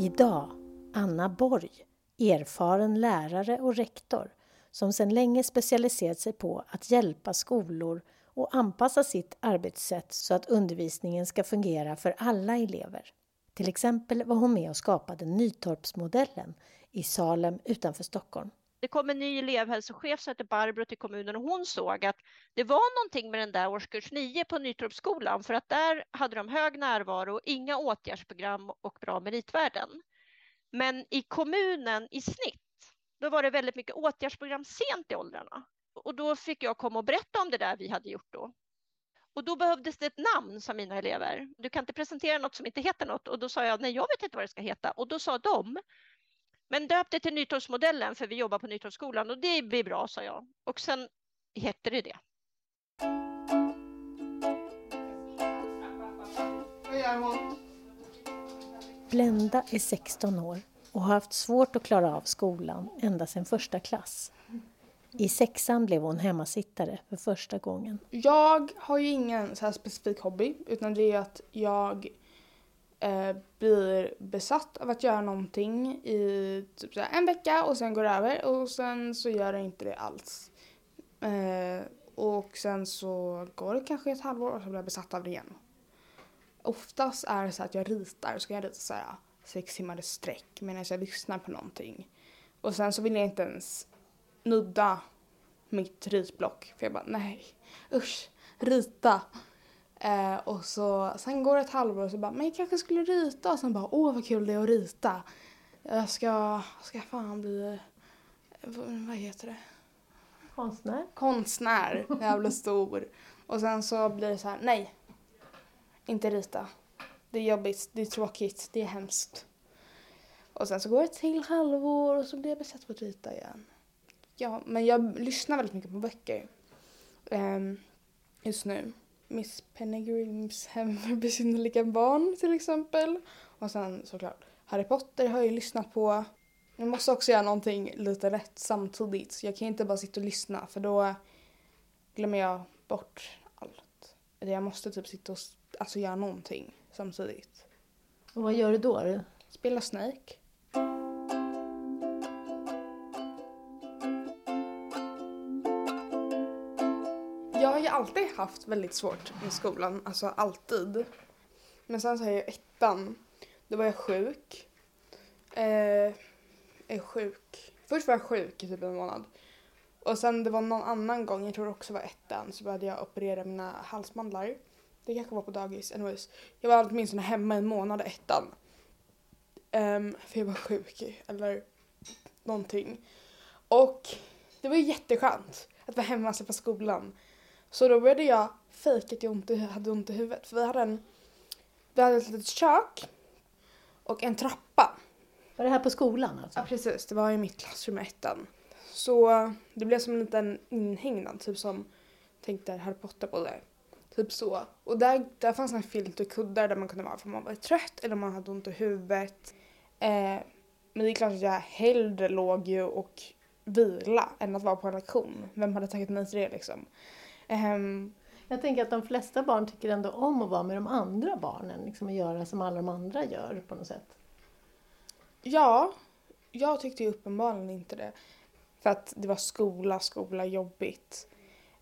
Idag Anna Borg, erfaren lärare och rektor som sedan länge specialiserat sig på att hjälpa skolor och anpassa sitt arbetssätt så att undervisningen ska fungera för alla elever. Till exempel var hon med och skapade Nytorpsmodellen i Salem utanför Stockholm. Det kom en ny elevhälsochef som hette Barbro till kommunen och hon såg att det var någonting med den där årskurs 9 på Nytorpsskolan för att där hade de hög närvaro, inga åtgärdsprogram och bra meritvärden. Men i kommunen i snitt, då var det väldigt mycket åtgärdsprogram sent i åldrarna. Och då fick jag komma och berätta om det där vi hade gjort då. Och då behövdes det ett namn, sa mina elever. Du kan inte presentera något som inte heter något. Och då sa jag, nej, jag vet inte vad det ska heta. Och då sa de, men döp det till Nytorpsmodellen för vi jobbar på Nytorpsskolan och det blir bra, sa jag. Och sen hette det det. Blenda är 16 år och har haft svårt att klara av skolan ända sedan första klass. I sexan blev hon hemmasittare för första gången. Jag har ju ingen så här specifik hobby utan det är att jag eh, blir besatt av att göra någonting i typ så en vecka och sen går det över och sen så gör det inte det alls. Eh, och sen så går det kanske ett halvår och så blir jag besatt av det igen. Oftast är det så att jag ritar, så kan jag rita så här eh, sex timmar i sträck medan jag lyssnar på någonting. Och sen så vill jag inte ens nudda mitt ritblock för jag bara nej, usch, rita. Eh, och så, sen går det ett halvår och så bara, men jag kanske skulle rita och sen bara, åh vad kul det är att rita. Jag ska, ska fan bli, vad heter det? Konstnär? Konstnär, när jag blir stor. Och sen så blir det så här, nej, inte rita. Det är jobbigt, det är tråkigt, det är hemskt. Och sen så går det till halvår och så blir jag besatt på att rita igen. Ja, men jag lyssnar väldigt mycket på böcker. Um, just nu. Miss Penegrims Hem för besynnerliga barn till exempel. Och sen såklart Harry Potter har jag ju lyssnat på. Jag måste också göra någonting lite rätt samtidigt. Så jag kan inte bara sitta och lyssna för då glömmer jag bort allt. Jag måste typ sitta och alltså, göra någonting samtidigt. Och vad gör du då? Spela Snake. Alltid haft väldigt svårt i skolan, alltså alltid. Men sen så är jag ettan, då var jag sjuk. Eh, är sjuk. Först var jag sjuk i typ en månad. Och sen det var någon annan gång, jag tror det också var ettan, så började jag operera mina halsmandlar. Det kanske var på dagis, anyways. Jag var åtminstone hemma en månad ettan. Um, för jag var sjuk eller någonting. Och det var ju jätteskönt att vara hemma och slippa skolan. Så då började jag fejka att jag ont, hade ont i huvudet. För vi hade, en, vi hade ett litet kök och en trappa. Var det här på skolan alltså? Ja precis, det var i mitt klassrum i ettan. Så det blev som en liten inhägnad, typ som tänkte Harry Potter på det. Typ så. Och där, där fanns en filt och kuddar där man kunde vara för man var trött eller man hade ont i huvudet. Eh, men det är klart att jag hellre låg ju och vila än att vara på en lektion. Vem hade tackat nej till det liksom? Um, jag tänker att de flesta barn tycker ändå om att vara med de andra barnen, liksom att göra som alla de andra gör på något sätt. Ja, jag tyckte ju uppenbarligen inte det. För att det var skola, skola, jobbigt.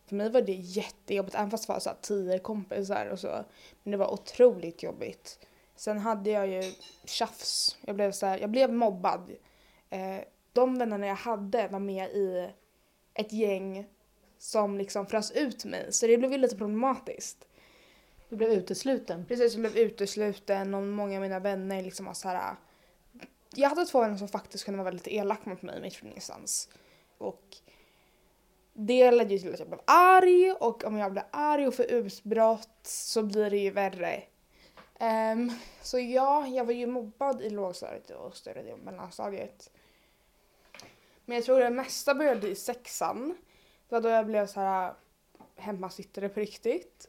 För mig var det jättejobbigt, även fast det var så här tio kompisar och så. Men det var otroligt jobbigt. Sen hade jag ju tjafs. Jag blev, så här, jag blev mobbad. Eh, de vännerna jag hade var med i ett gäng som liksom frös ut mig. Så det blev ju lite problematiskt. Du blev utesluten? Precis, jag blev utesluten och många av mina vänner liksom var så här. Jag hade två vänner som faktiskt kunde vara lite elaka mot mig mitt från ingenstans. Och det ledde ju till att jag blev arg och om jag blir arg och får utbrott så blir det ju värre. Um, så ja, jag var ju mobbad i lågstadiet och större delen av mellanstadiet. Men jag tror det mesta började i sexan. Det var då jag blev så här hemmasittare på riktigt.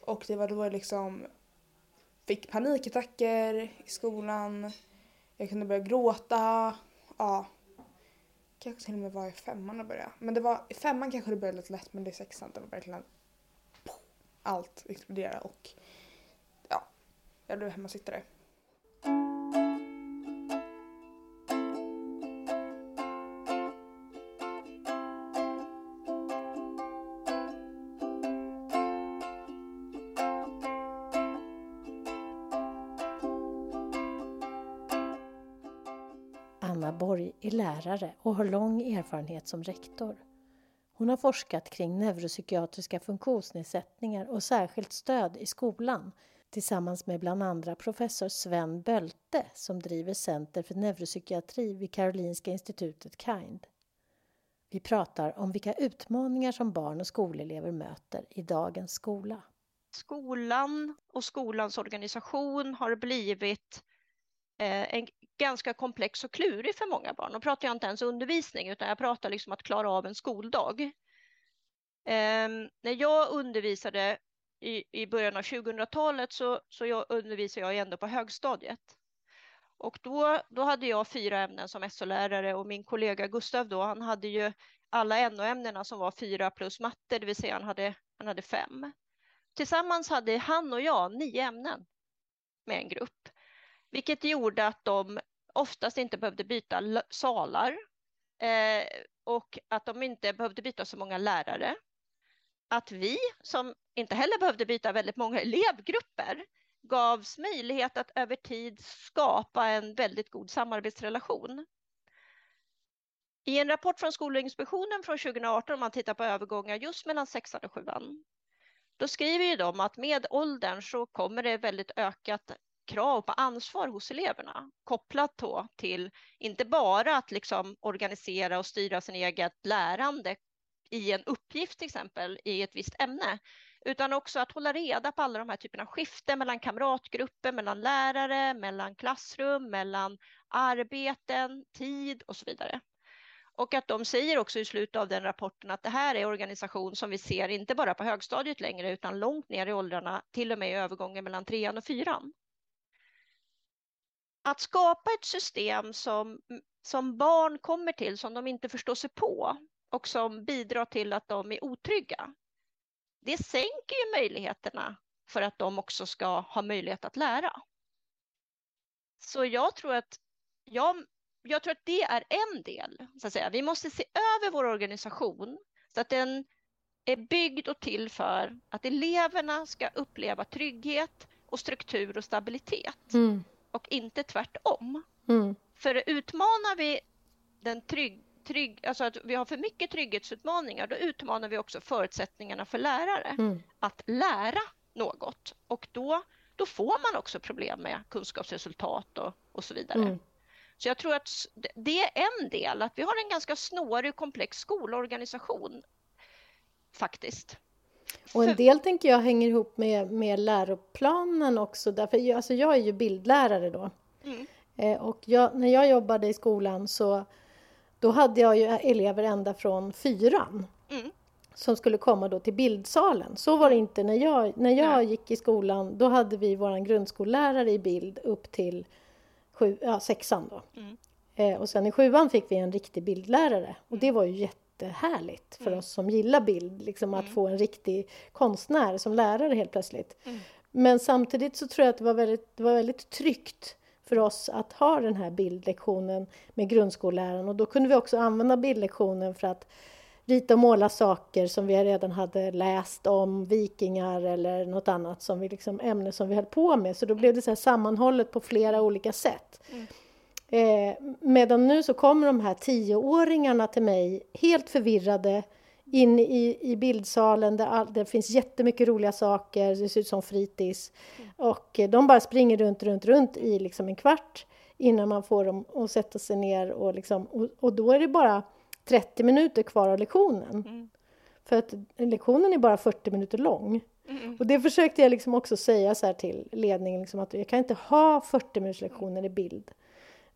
Och det var då jag liksom fick panikattacker i skolan. Jag kunde börja gråta. Ja. Kanske till och med var i femman och började. Men det var i femman kanske det började lite lätt men det är sexan det var verkligen allt exploderade och ja, jag blev hemmasittare. Och har lång erfarenhet som rektor. Hon har forskat kring neuropsykiatriska funktionsnedsättningar och särskilt stöd i skolan tillsammans med bland andra professor Sven Bölte som driver Center för neuropsykiatri vid Karolinska institutet KIND. Vi pratar om vilka utmaningar som barn och skolelever möter i dagens skola. Skolan och skolans organisation har blivit Eh, en ganska komplex och klurig för många barn. Då pratar jag inte ens undervisning utan jag pratar liksom att klara av en skoldag. Eh, när jag undervisade i, i början av 2000-talet så, så jag undervisade jag ändå på högstadiet. Och då, då hade jag fyra ämnen som SO-lärare och min kollega Gustav då, han hade ju alla NO-ämnena som var fyra plus matte, det vill säga han hade, han hade fem. Tillsammans hade han och jag nio ämnen med en grupp, vilket gjorde att de oftast inte behövde byta salar eh, och att de inte behövde byta så många lärare. Att vi, som inte heller behövde byta väldigt många elevgrupper, gavs möjlighet att över tid skapa en väldigt god samarbetsrelation. I en rapport från Skolinspektionen från 2018, om man tittar på övergångar just mellan sexan och sjuan, då skriver ju de att med åldern så kommer det väldigt ökat krav på ansvar hos eleverna kopplat då till inte bara att liksom organisera och styra sin eget lärande i en uppgift till exempel i ett visst ämne utan också att hålla reda på alla de här typerna av skiften mellan kamratgrupper, mellan lärare, mellan klassrum, mellan arbeten, tid och så vidare. Och att de säger också i slutet av den rapporten att det här är organisation som vi ser inte bara på högstadiet längre utan långt ner i åldrarna, till och med i övergången mellan trean och fyran. Att skapa ett system som, som barn kommer till som de inte förstår sig på och som bidrar till att de är otrygga. Det sänker ju möjligheterna för att de också ska ha möjlighet att lära. Så jag tror att jag jag tror att det är en del. Så att säga. Vi måste se över vår organisation så att den är byggd och till för att eleverna ska uppleva trygghet och struktur och stabilitet mm och inte tvärtom. Mm. För utmanar vi den trygg, trygg, alltså att vi har för mycket trygghetsutmaningar, då utmanar vi också förutsättningarna för lärare mm. att lära något och då, då får man också problem med kunskapsresultat och, och så vidare. Mm. Så jag tror att det är en del, att vi har en ganska snårig och komplex skolorganisation faktiskt. Och en del tänker jag hänger ihop med, med läroplanen också, därför jag, alltså jag är ju bildlärare då. Mm. Eh, och jag, när jag jobbade i skolan så då hade jag ju elever ända från fyran mm. som skulle komma då till bildsalen. Så var det inte när jag, när jag gick i skolan. Då hade vi vår grundskollärare i bild upp till sju, ja, sexan då. Mm. Eh, och sen i sjuan fick vi en riktig bildlärare och det var ju jättehärligt för mm. oss som gillar bild, liksom att mm. få en riktig konstnär som lärare helt plötsligt. Mm. Men samtidigt så tror jag att det var väldigt, det var väldigt tryggt för oss att ha den här bildlektionen med grundskolläraren och då kunde vi också använda bildlektionen för att rita och måla saker som vi redan hade läst om, vikingar eller något annat som vi liksom, ämne som vi höll på med. Så då blev det så här sammanhållet på flera olika sätt. Mm. Eh, medan nu så kommer de här tioåringarna till mig helt förvirrade in i, i bildsalen där all, det finns jättemycket roliga saker, det ser ut som fritids. Mm. Och eh, de bara springer runt, runt, runt i liksom en kvart innan man får dem att sätta sig ner och, liksom, och, och då är det bara 30 minuter kvar av lektionen. Mm. För att lektionen är bara 40 minuter lång. Mm. Och det försökte jag liksom också säga så till ledningen, liksom att jag kan inte ha 40 minuters lektioner i bild.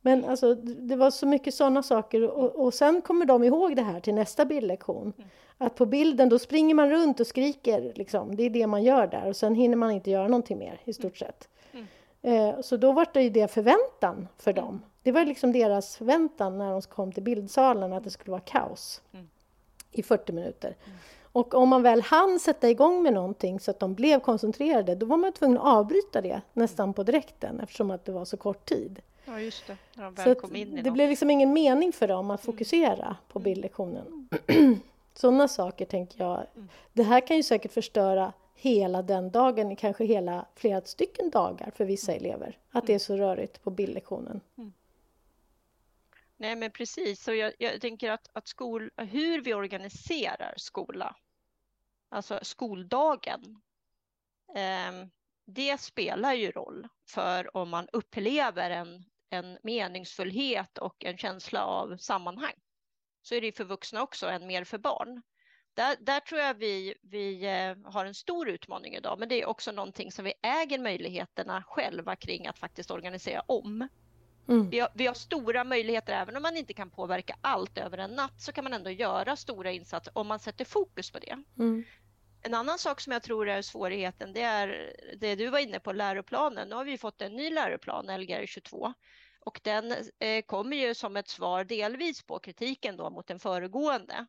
Men alltså, det var så mycket sådana saker och, och sen kommer de ihåg det här till nästa bildlektion. Mm. Att på bilden då springer man runt och skriker, liksom. det är det man gör där och sen hinner man inte göra någonting mer i stort sett. Mm. Eh, så då var det ju det förväntan för dem. Det var liksom deras förväntan när de kom till bildsalen att det skulle vara kaos mm. i 40 minuter. Mm. Och om man väl hann sätta igång med någonting så att de blev koncentrerade, då var man tvungen att avbryta det nästan på direkten eftersom att det var så kort tid. Ja, just det. När de väl så kom in i det blev liksom ingen mening för dem att mm. fokusera mm. på bildlektionen. Mm. Sådana saker tänker jag. Mm. Det här kan ju säkert förstöra hela den dagen, kanske hela flera stycken dagar för vissa elever. Att det är så rörigt på bildlektionen. Nej, men precis. Så jag, jag tänker att, att skol, hur vi organiserar skola, alltså skoldagen, eh, det spelar ju roll för om man upplever en, en meningsfullhet och en känsla av sammanhang. Så är det för vuxna också, än mer för barn. Där, där tror jag vi, vi eh, har en stor utmaning idag, men det är också någonting som vi äger möjligheterna själva kring att faktiskt organisera om. Mm. Vi, har, vi, har, stora möjligheter, även om man inte kan påverka allt över en natt, så kan man ändå göra stora insatser om man sätter fokus på det. Mm. En annan sak som jag tror är svårigheten, det är det du var inne på, läroplanen. Nu har vi fått en ny läroplan, Lgr 22, och den eh, kommer ju som ett svar delvis på kritiken då mot den föregående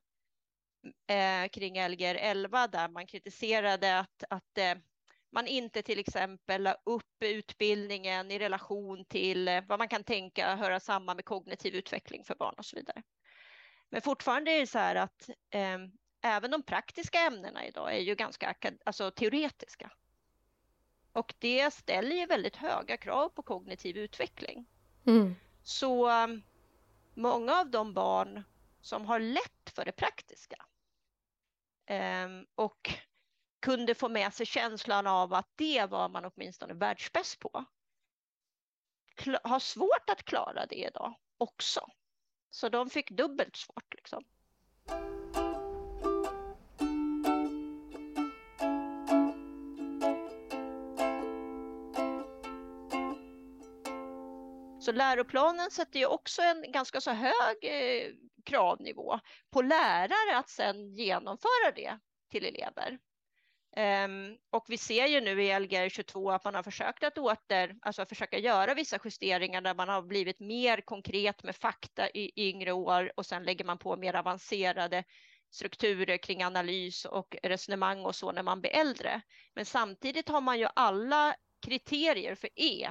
eh, kring Lgr 11 där man kritiserade att, att eh, man inte till exempel la upp utbildningen i relation till eh, vad man kan tänka höra samman med kognitiv utveckling för barn och så vidare. Men fortfarande är det så här att eh, även de praktiska ämnena idag är ju ganska alltså, teoretiska. Och det ställer ju väldigt höga krav på kognitiv utveckling. Mm. Så um, många av de barn som har lätt för det praktiska um, och kunde få med sig känslan av att det var man åtminstone världsbäst på har svårt att klara det idag också. Så de fick dubbelt svårt. Liksom. Så läroplanen sätter ju också en ganska så hög eh, kravnivå på lärare att sedan genomföra det till elever. Um, och vi ser ju nu i Lgr 22 att man har försökt att åter, alltså försöka göra vissa justeringar där man har blivit mer konkret med fakta i, i yngre år och sen lägger man på mer avancerade strukturer kring analys och resonemang och så när man blir äldre. Men samtidigt har man ju alla kriterier för E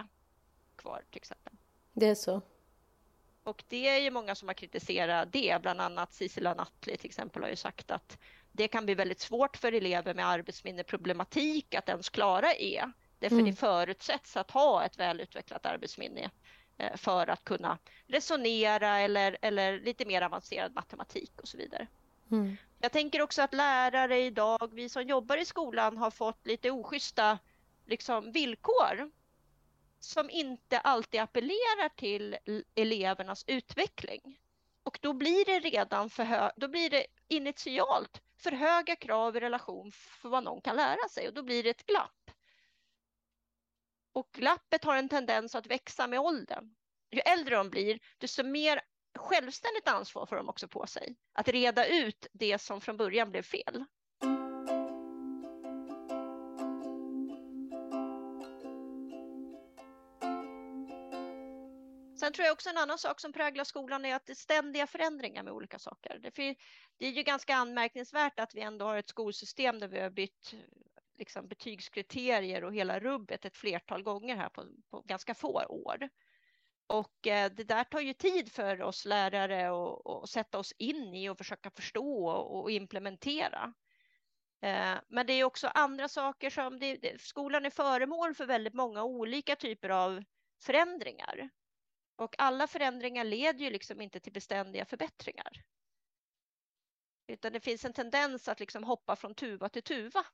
kvar till exempel. Det är så. Och det är ju många som har kritiserat det, bland annat Sissela Nattli till exempel har ju sagt att det kan bli väldigt svårt för elever med arbetsminneproblematik att ens klara E. Därför mm. det förutsätts att ha ett välutvecklat arbetsminne eh, för att kunna resonera eller, eller lite mer avancerad matematik och så vidare. Mm. Jag tänker också att lärare idag, vi som jobbar i skolan har fått lite oschyssta liksom, villkor som inte alltid appellerar till elevernas utveckling. Och då blir det redan för hö- då blir det initialt för höga krav i relation för vad någon kan lära sig och då blir det ett glapp. Och glappet har en tendens att växa med åldern. Ju äldre de blir, desto mer självständigt ansvar får de också på sig att reda ut det som från början blev fel. Sen tror jag också en annan sak som präglar skolan är att det är ständiga förändringar med olika saker. Det, det är ju ganska anmärkningsvärt att vi ändå har ett skolsystem där vi har bytt liksom, betygskriterier och hela rubbet ett flertal gånger här på, på ganska få år. Och eh, det där tar ju tid för oss lärare att sätta oss in i och försöka förstå och, och implementera. Eh, men det är också andra saker som det, det, skolan är föremål för väldigt många olika typer av förändringar. Och alla förändringar leder ju liksom inte till beständiga förbättringar. Utan det finns en tendens att liksom hoppa från tuva till tuva.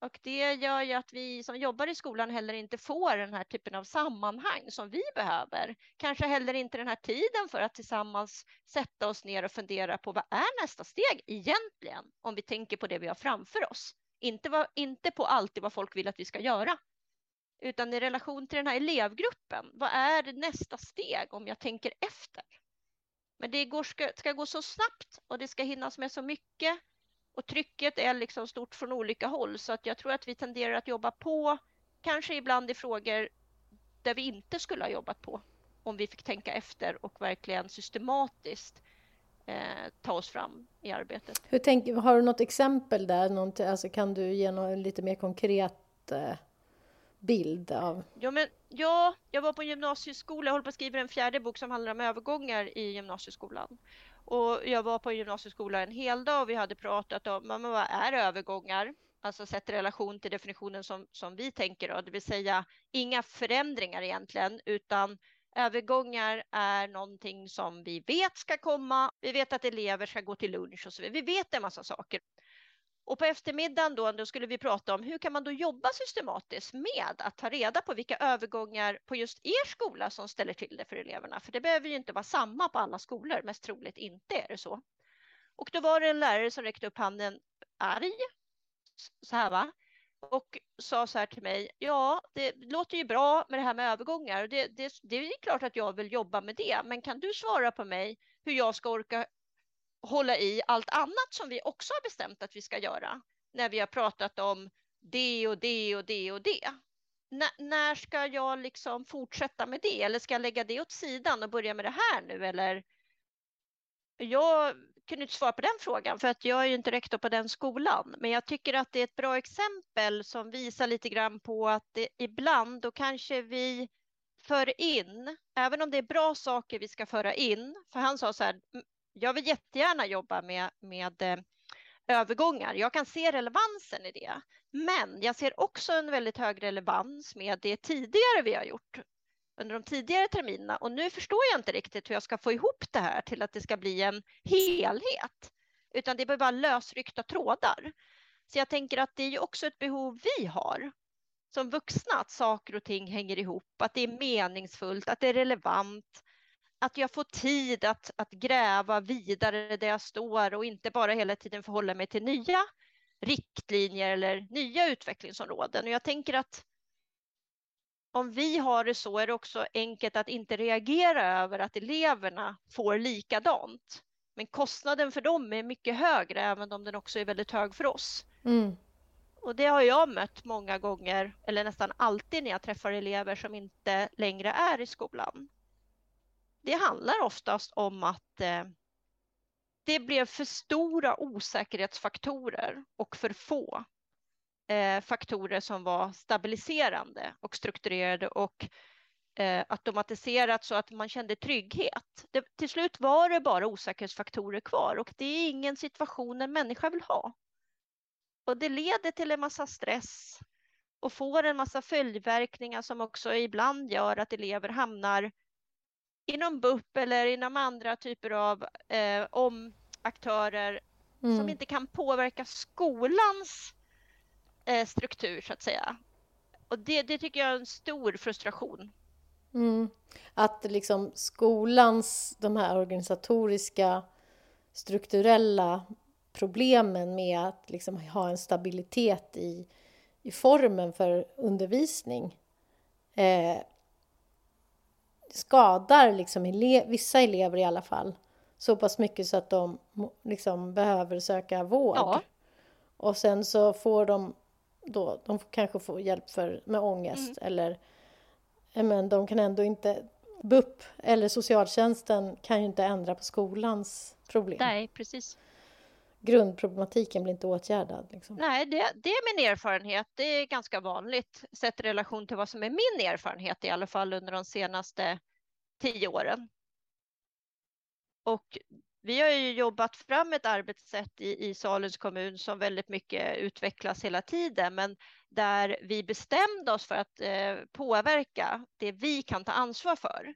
Och det gör ju att vi som jobbar i skolan heller inte får den här typen av sammanhang som vi behöver. Kanske heller inte den här tiden för att tillsammans sätta oss ner och fundera på vad är nästa steg egentligen? Om vi tänker på det vi har framför oss. Inte, vad, inte på alltid vad folk vill att vi ska göra utan i relation till den här elevgruppen. Vad är nästa steg om jag tänker efter? Men det går, ska, ska gå så snabbt och det ska hinnas med så mycket och trycket är liksom stort från olika håll så att jag tror att vi tenderar att jobba på, kanske ibland i frågor där vi inte skulle ha jobbat på om vi fick tänka efter och verkligen systematiskt eh, ta oss fram i arbetet. Hur tänk, har du något exempel där? alltså kan du ge något lite mer konkret eh bild av... Ja, men, ja, jag var på en gymnasieskola, jag håller på att skriva en fjärde bok som handlar om övergångar i gymnasieskolan. Och jag var på en gymnasieskola en hel dag och vi hade pratat om men vad är övergångar? Alltså sett i relation till definitionen som, som vi tänker, då, det vill säga inga förändringar egentligen, utan Övergångar är någonting som vi vet ska komma. Vi vet att elever ska gå till lunch och så vidare. Vi vet en massa saker. Och på eftermiddagen då, då skulle vi prata om hur kan man då jobba systematiskt med att ta reda på vilka övergångar på just er skola som ställer till det för eleverna. För det behöver ju inte vara samma på alla skolor, mest troligt inte är det så. Och då var det en lärare som räckte upp handen arg, så här va, och sa så här till mig. Ja, det låter ju bra med det här med övergångar. Det, det, det är klart att jag vill jobba med det, men kan du svara på mig hur jag ska orka hålla i allt annat som vi också har bestämt att vi ska göra när vi har pratat om det och det och det och det. N när ska jag liksom fortsätta med det eller ska jag lägga det åt sidan och börja med det här nu eller? Jag kunde inte svara på den frågan för att jag är ju inte rektor på den skolan. Men jag tycker att det är ett bra exempel som visar lite grann på att det, ibland då kanske vi för in, även om det är bra saker vi ska föra in, för han sa så här, jag vill jättegärna jobba med, med eh, övergångar. Jag kan se relevansen i det. Men jag ser också en väldigt hög relevans med det tidigare vi har gjort under de tidigare terminerna. Och nu förstår jag inte riktigt hur jag ska få ihop det här till att det ska bli en helhet. Utan det blir bara lösryckta trådar. Så jag tänker att det är ju också ett behov vi har som vuxna, att saker och ting hänger ihop, att det är meningsfullt, att det är relevant, att jag får tid att, att gräva vidare där jag står och inte bara hela tiden förhålla mig till nya riktlinjer eller nya utvecklingsområden. Och jag tänker att om vi har det så är det också enkelt att inte reagera över att eleverna får likadant. Men kostnaden för dem är mycket högre, även om den också är väldigt hög för oss. Mm. Och det har jag mött många gånger, eller nästan alltid när jag träffar elever som inte längre är i skolan det handlar oftast om att eh, det blev för stora osäkerhetsfaktorer och för få eh, faktorer som var stabiliserande och strukturerade och eh, automatiserat så att man kände trygghet. Det, till slut var det bara osäkerhetsfaktorer kvar och det är ingen situation en människa vill ha. Och det leder till en massa stress och får en massa följdverkningar som också ibland gör att elever hamnar inom BUP eller inom andra typer av eh, om aktörer mm. som inte kan påverka skolans eh, struktur så att säga. Och det, det tycker jag är en stor frustration. Mm. Att liksom skolans, de här organisatoriska, strukturella problemen med att liksom ha en stabilitet i, i formen för undervisning eh, skadar liksom ele vissa elever i alla fall så pass mycket så att de liksom behöver söka vård. Ja. Och sen så får de då, de kanske får hjälp för, med ångest mm. eller men de kan ändå inte BUP eller socialtjänsten kan ju inte ändra på skolans problem. Nej, precis. Grundproblematiken blir inte åtgärdad. Liksom. Nej, det, det, är min erfarenhet. Det är ganska vanligt sett i relation till vad som är min erfarenhet i alla fall under de senaste tio åren. Och vi har ju jobbat fram ett arbetssätt i, i Salens kommun som väldigt mycket utvecklas hela tiden, men där vi bestämde oss för att eh, påverka det vi kan ta ansvar för.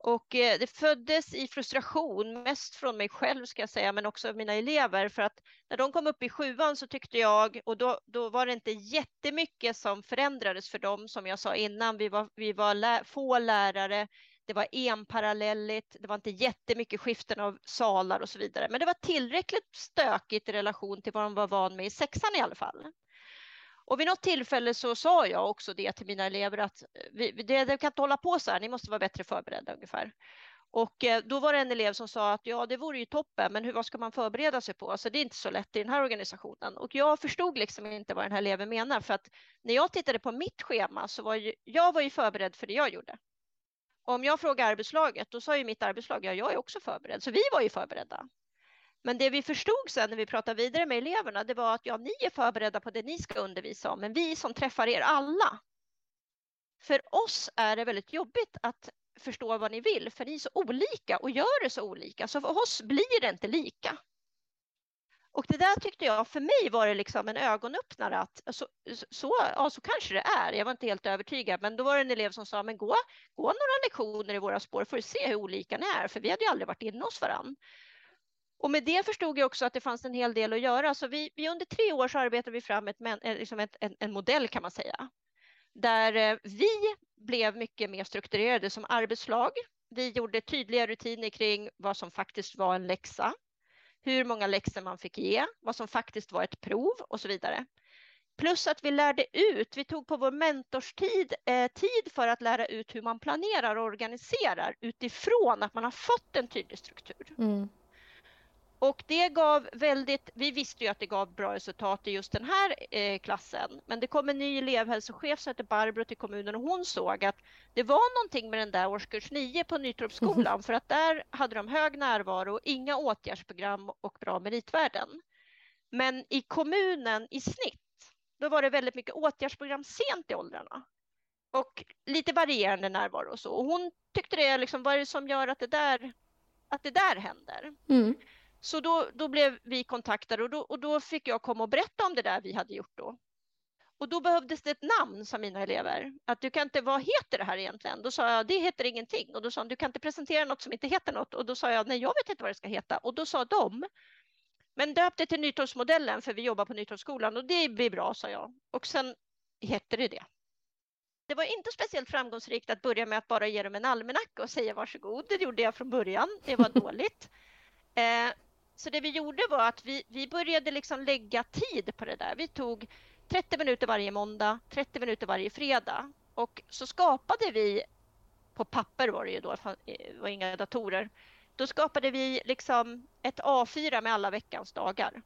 Och eh, det föddes i frustration, mest från mig själv ska jag säga, men också av mina elever. För att när de kom upp i sjuan så tyckte jag, och då, då var det inte jättemycket som förändrades för dem, som jag sa innan. Vi var, vi var lä få lärare, det var enparallelligt, det var inte jättemycket skiften av salar och så vidare. Men det var tillräckligt stökigt i relation till vad de var van med i sexan i alla fall. Och vid något tillfälle så sa jag också det till mina elever att eh, vi, det, det kan inte hålla på så här, ni måste vara bättre förberedda ungefär. Och eh, då var det en elev som sa att ja, det vore ju toppen, men hur, vad ska man förbereda sig på? Alltså, det är inte så lätt i den här organisationen. Och jag förstod liksom inte vad den här eleven menar, för att när jag tittade på mitt schema så var ju, jag var ju förberedd för det jag gjorde. Och om jag frågar arbetslaget, då sa ju mitt arbetslag, ja, jag är också förberedd, så vi var ju förberedda. Men det vi förstod sen när vi pratade vidare med eleverna, det var att ja, ni är förberedda på det ni ska undervisa om, men vi som träffar er alla. För oss är det väldigt jobbigt att förstå vad ni vill, för ni är så olika och gör det så olika, så för oss blir det inte lika. Och det där tyckte jag, för mig var det liksom en ögonöppnare att så, så, ja, så kanske det är. Jag var inte helt övertygad, men då var det en elev som sa, men gå, gå några lektioner i våra spår för att se hur olika ni är, för vi hade ju aldrig varit inne hos varandra. Och med det förstod jag också att det fanns en hel del att göra. Så vi, vi under tre år så arbetade vi fram ett, eh, liksom ett, en, en modell kan man säga. Där eh, vi blev mycket mer strukturerade som arbetslag. Vi gjorde tydliga rutiner kring vad som faktiskt var en läxa, hur många läxor man fick ge, vad som faktiskt var ett prov och så vidare. Plus att vi lärde ut, vi tog på vår mentorstid eh, tid för att lära ut hur man planerar och organiserar utifrån att man har fått en tydlig struktur. Mm. Och det gav väldigt, vi visste ju att det gav bra resultat i just den här eh, klassen, men det kom en ny elevhälsochef som heter Barbro till kommunen och hon såg att det var någonting med den där årskurs 9 på Nytorpsskolan för att där hade de hög närvaro, inga åtgärdsprogram och bra meritvärden. Men i kommunen i snitt, då var det väldigt mycket åtgärdsprogram sent i åldrarna och lite varierande närvaro och så. Och hon tyckte det liksom, vad är det som gör att det där, att det där händer? Mm. Så då, då blev vi kontaktade och då, och då fick jag komma och berätta om det där vi hade gjort då. Och då behövdes det ett namn, sa mina elever. Att du kan inte, vad heter det här egentligen? Då sa jag, det heter ingenting. Och då sa de, du kan inte presentera något som inte heter något. Och då sa jag, nej, jag vet inte vad det ska heta. Och då sa de, men döp det till Nytorpsmodellen för vi jobbar på Nytorpsskolan och det blir bra, sa jag. Och sen hette det det. Det var inte speciellt framgångsrikt att börja med att bara ge dem en almanacka och säga varsågod. Det gjorde jag från början. Det var dåligt. Eh, så det vi gjorde var att vi, vi började liksom lägga tid på det där. Vi tog 30 minuter varje måndag, 30 minuter varje fredag och så skapade vi på papper var det ju då, det var inga datorer. Då skapade vi liksom ett A4 med alla veckans dagar.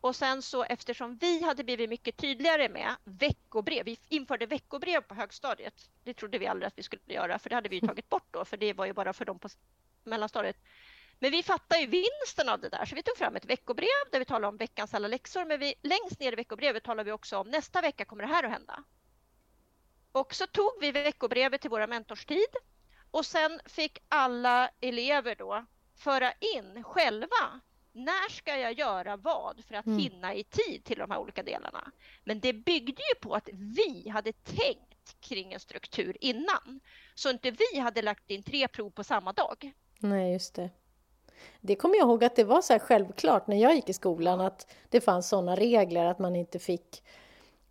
Och sen så eftersom vi hade blivit mycket tydligare med veckobrev, vi införde veckobrev på högstadiet. Det trodde vi aldrig att vi skulle göra för det hade vi tagit bort då för det var ju bara för dem på mellanstadiet. Men vi fattar ju vinsten av det där, så vi tog fram ett veckobrev där vi talar om veckans alla läxor. Men vi, längst ner i veckobrevet talar vi också om nästa vecka kommer det här att hända. Och så tog vi veckobrevet till våra mentorstid och sen fick alla elever då föra in själva när ska jag göra vad för att mm. hinna i tid till de här olika delarna? Men det byggde ju på att vi hade tänkt kring en struktur innan. Så inte vi hade lagt in tre prov på samma dag. Nej, just det. Det kommer jag ihåg att det var så självklart när jag gick i skolan att det fanns sådana regler att man inte fick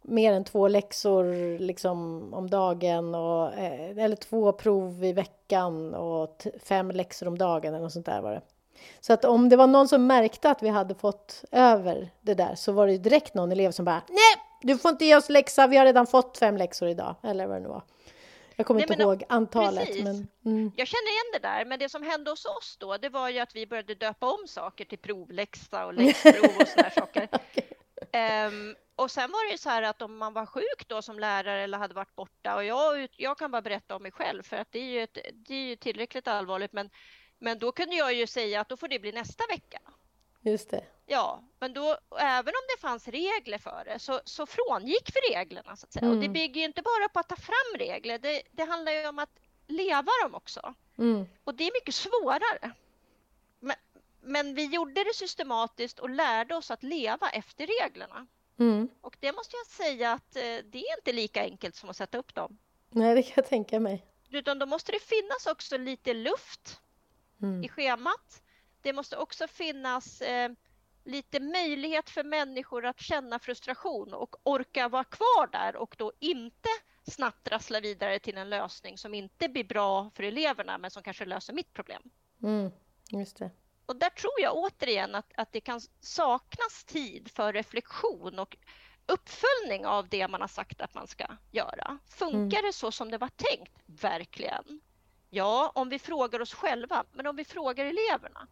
mer än två läxor liksom om dagen och, eh, eller två prov i veckan och fem läxor om dagen eller något sånt där var det. Så att om det var någon som märkte att vi hade fått över det där så var det direkt någon elev som bara Nej, du får inte ge oss läxa, vi har redan fått fem läxor idag. Eller vad det nu var. Jag kommer Nej, inte ihåg antalet. Men, mm. Jag känner igen det där, men det som hände hos oss då, det var ju att vi började döpa om saker till provläxa och läxprov och sådana saker. okay. um, och sen var det ju så här att om man var sjuk då som lärare eller hade varit borta och jag, jag kan bara berätta om mig själv för att det är ju, ett, det är ju tillräckligt allvarligt, men, men då kunde jag ju säga att då får det bli nästa vecka. Just det. Ja, men då, även om det fanns regler för det så, så frångick vi reglerna. Så att säga. Mm. Och det mm. bygger ju inte bara på att ta fram regler, det, det handlar ju om att leva dem också. Mm. Och det är mycket svårare. Men, men, vi gjorde det systematiskt och lärde oss att leva efter reglerna. Mm. Och det måste jag säga att eh, det är inte lika enkelt som att sätta upp dem. Nej, det kan jag tänka mig. Utan då måste det finnas också lite luft mm. i schemat. Det måste också finnas eh, lite möjlighet för människor att känna frustration och orka vara kvar där och då inte snabbt rassla vidare till en lösning som inte blir bra för eleverna men som kanske löser mitt problem. Mm, just det. Och där tror jag återigen att, att det kan saknas tid för reflektion och uppföljning av det man har sagt att man ska göra. Funkar mm. det så som det var tänkt? Verkligen. Ja, om vi frågar oss själva, men om vi frågar eleverna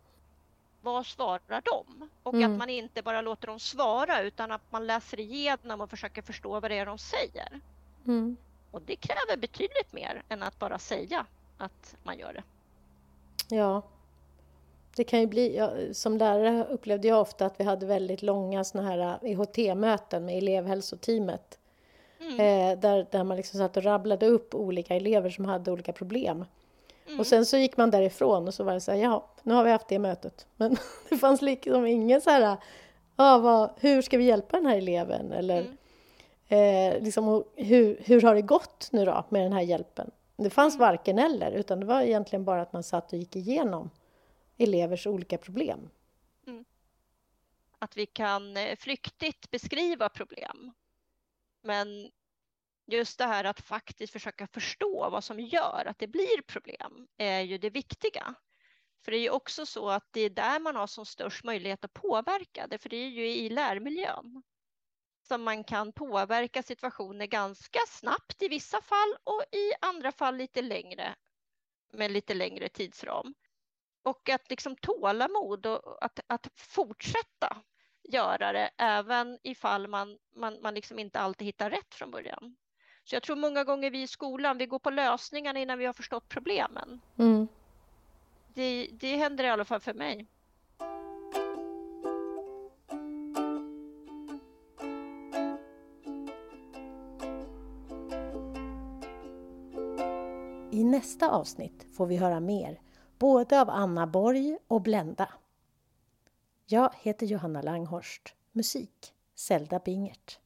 vad svarar de? Och mm. att man inte bara låter dem svara utan att man läser igenom och försöker förstå vad det är de säger. Mm. Och det kräver betydligt mer än att bara säga att man gör det. Ja. Det kan ju bli, ja, som lärare upplevde jag ofta att vi hade väldigt långa såna här EHT-möten med elevhälsoteamet. Mm. Eh, där, där man liksom satt och rabblade upp olika elever som hade olika problem. Mm. Och sen så gick man därifrån och så var det så här, ja, nu har vi haft det mötet. Men det fanns liksom ingen så här ah, vad, hur ska vi hjälpa den här eleven? Eller Mm. eh, liksom, hur, hur har det gått nu då med den här hjälpen? Det fanns Mm. varken eller, utan det var egentligen bara att man satt och gick igenom elevers olika problem. Att vi kan eh, flyktigt beskriva problem. Men just det här att faktiskt försöka förstå vad som gör att det blir problem är ju det viktiga. För det är ju också så att det är där man har som störst möjlighet att påverka det, för det är ju i lärmiljön som man kan påverka situationer ganska snabbt i vissa fall och i andra fall lite längre med lite längre tidsram. Och att liksom tålamod och att, att fortsätta göra det även ifall man, man, man liksom inte alltid hittar rätt från början. Så jag tror många gånger vi i skolan, vi går på lösningarna innan vi har förstått problemen. Mm. Det, det händer i alla fall för mig. I nästa avsnitt får vi höra mer, både av Anna Borg och Blenda. Jag heter Johanna Langhorst. Musik, Zelda Bingert.